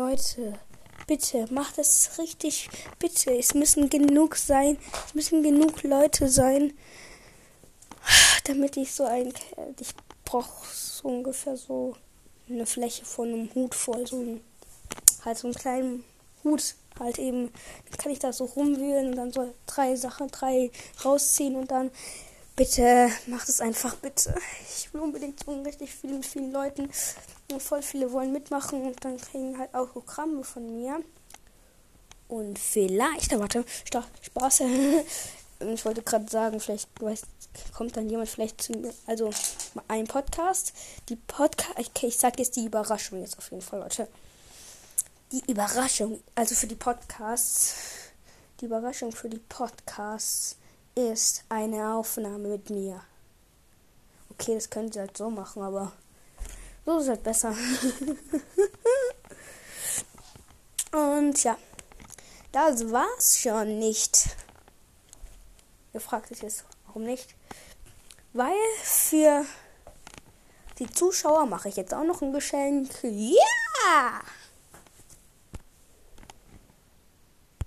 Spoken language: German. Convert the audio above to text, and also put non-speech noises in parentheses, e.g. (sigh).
Leute, bitte, macht es richtig. Bitte, es müssen genug sein. Es müssen genug Leute sein, damit ich so ein. Ich brauche so ungefähr so eine Fläche von einem Hut voll. So ein, halt so einen kleinen Hut. Halt eben, dann kann ich da so rumwühlen und dann so drei Sachen, drei rausziehen und dann bitte macht es einfach bitte. Ich will unbedingt so richtig viel mit vielen Leuten und voll viele wollen mitmachen und dann kriegen halt auch Autogramme von mir. Und vielleicht, warte, Spaß. (laughs) ich wollte gerade sagen, vielleicht weiß, kommt dann jemand vielleicht zu mir, also ein Podcast. Die Podcast, okay, ich sage jetzt die Überraschung jetzt auf jeden Fall, Leute. Die Überraschung, also für die Podcasts, die Überraschung für die Podcasts ist eine Aufnahme mit mir. Okay, das könnt ihr halt so machen, aber so ist halt besser. Und ja, das war's schon nicht. Ihr fragt euch jetzt, warum nicht? Weil für die Zuschauer mache ich jetzt auch noch ein Geschenk. Ja! Yeah!